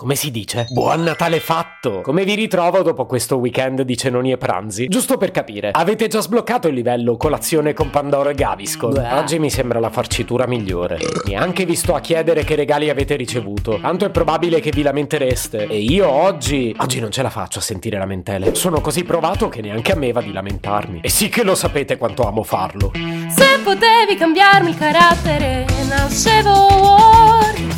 Come si dice? Buon Natale fatto! Come vi ritrovo dopo questo weekend di cenoni e pranzi? Giusto per capire, avete già sbloccato il livello colazione con Pandoro e Gaviscon? Beh. Oggi mi sembra la farcitura migliore. Neanche vi sto a chiedere che regali avete ricevuto. Tanto è probabile che vi lamentereste. E io oggi... Oggi non ce la faccio a sentire lamentele. Sono così provato che neanche a me va di lamentarmi. E sì che lo sapete quanto amo farlo. Se potevi cambiarmi il carattere, nascevo.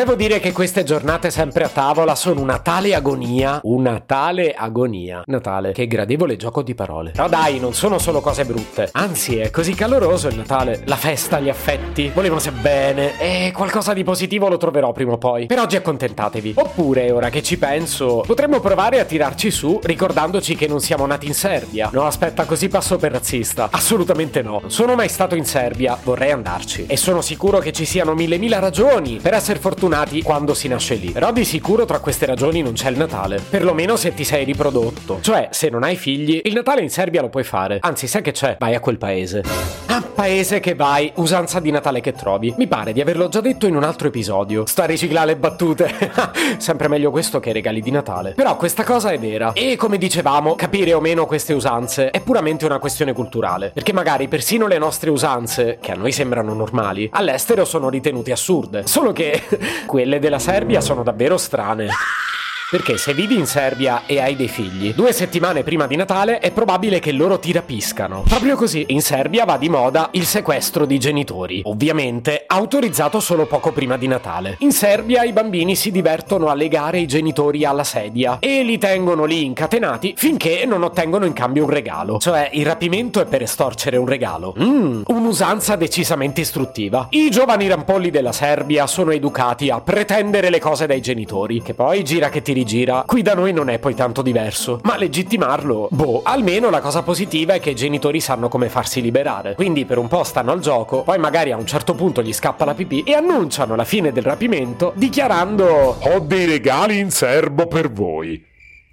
Devo dire che queste giornate sempre a tavola sono una tale agonia, una tale agonia. Natale, che gradevole gioco di parole. Però dai, non sono solo cose brutte. Anzi, è così caloroso il Natale. La festa, gli affetti, volevano se bene. E qualcosa di positivo lo troverò prima o poi. Per oggi accontentatevi. Oppure, ora che ci penso, potremmo provare a tirarci su ricordandoci che non siamo nati in Serbia. No, aspetta, così passo per razzista. Assolutamente no. Non sono mai stato in Serbia, vorrei andarci. E sono sicuro che ci siano mille mila ragioni per essere fortunati quando si nasce lì. Però di sicuro tra queste ragioni non c'è il Natale. Perlomeno se ti sei riprodotto. Cioè, se non hai figli, il Natale in Serbia lo puoi fare. Anzi, sai che c'è? Vai a quel paese. A paese che vai, usanza di Natale che trovi. Mi pare di averlo già detto in un altro episodio. Sta a riciclare le battute. Sempre meglio questo che i regali di Natale. Però questa cosa è vera. E come dicevamo, capire o meno queste usanze è puramente una questione culturale. Perché magari persino le nostre usanze, che a noi sembrano normali, all'estero sono ritenute assurde. Solo che quelle della Serbia sono davvero strane. Perché se vivi in Serbia e hai dei figli, due settimane prima di Natale è probabile che loro ti rapiscano. Proprio così, in Serbia va di moda il sequestro di genitori. Ovviamente autorizzato solo poco prima di Natale. In Serbia i bambini si divertono a legare i genitori alla sedia e li tengono lì incatenati finché non ottengono in cambio un regalo. Cioè, il rapimento è per estorcere un regalo. Mmm, un'usanza decisamente istruttiva. I giovani rampolli della Serbia sono educati a pretendere le cose dai genitori, che poi gira che ti rigira. Qui da noi non è poi tanto diverso. Ma legittimarlo, boh, almeno la cosa positiva è che i genitori sanno come farsi liberare. Quindi per un po' stanno al gioco, poi magari a un certo punto gli scappa la pipì e annunciano la fine del rapimento dichiarando Ho dei regali in serbo per voi.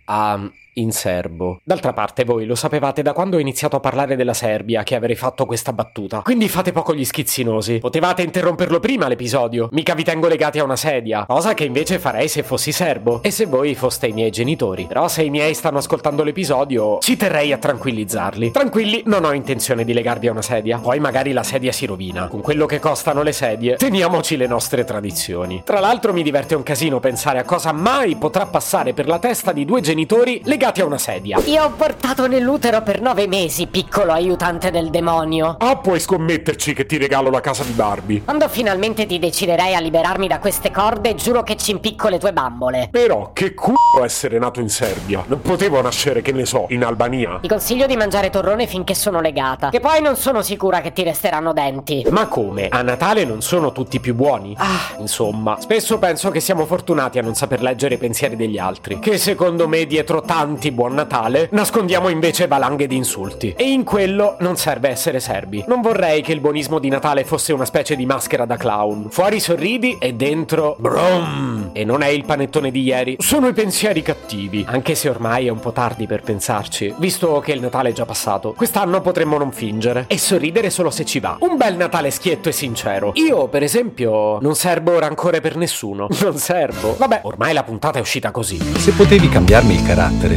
Ah, in serbo. D'altra parte voi lo sapevate da quando ho iniziato a parlare della Serbia che avrei fatto questa battuta. Quindi fate poco gli schizzinosi. Potevate interromperlo prima l'episodio. Mica vi tengo legati a una sedia. Cosa che invece farei se fossi serbo. E se voi foste i miei genitori. Però se i miei stanno ascoltando l'episodio, ci terrei a tranquillizzarli. Tranquilli, non ho intenzione di legarvi a una sedia. Poi magari la sedia si rovina. Con quello che costano le sedie, teniamoci le nostre tradizioni. Tra l'altro mi diverte un casino pensare a cosa mai potrà passare per la testa di due genitori legati a una sedia. Io ho portato nell'utero per nove mesi, piccolo aiutante del demonio. Ah, puoi scommetterci che ti regalo la casa di Barbie. Quando finalmente ti deciderai a liberarmi da queste corde, giuro che ci impicco le tue bambole. Però che c***o essere nato in Serbia. Non potevo nascere, che ne so, in Albania. Ti consiglio di mangiare torrone finché sono legata. Che poi non sono sicura che ti resteranno denti. Ma come? A Natale non sono tutti più buoni? Ah, insomma, spesso penso che siamo fortunati a non saper leggere i pensieri degli altri. Che secondo me dietro tanti buon Natale nascondiamo invece valanghe di insulti. E in quello non serve essere serbi. Non vorrei che il buonismo di Natale fosse una specie di maschera da clown. Fuori sorridi e dentro brum. E non è il panettone di ieri. Sono i pensieri cattivi. Anche se ormai è un po' tardi per pensarci, visto che il Natale è già passato. Quest'anno potremmo non fingere e sorridere solo se ci va. Un bel Natale schietto e sincero. Io, per esempio, non serbo rancore per nessuno. Non servo. Vabbè, ormai la puntata è uscita così. Se potevi cambiarmi il carattere,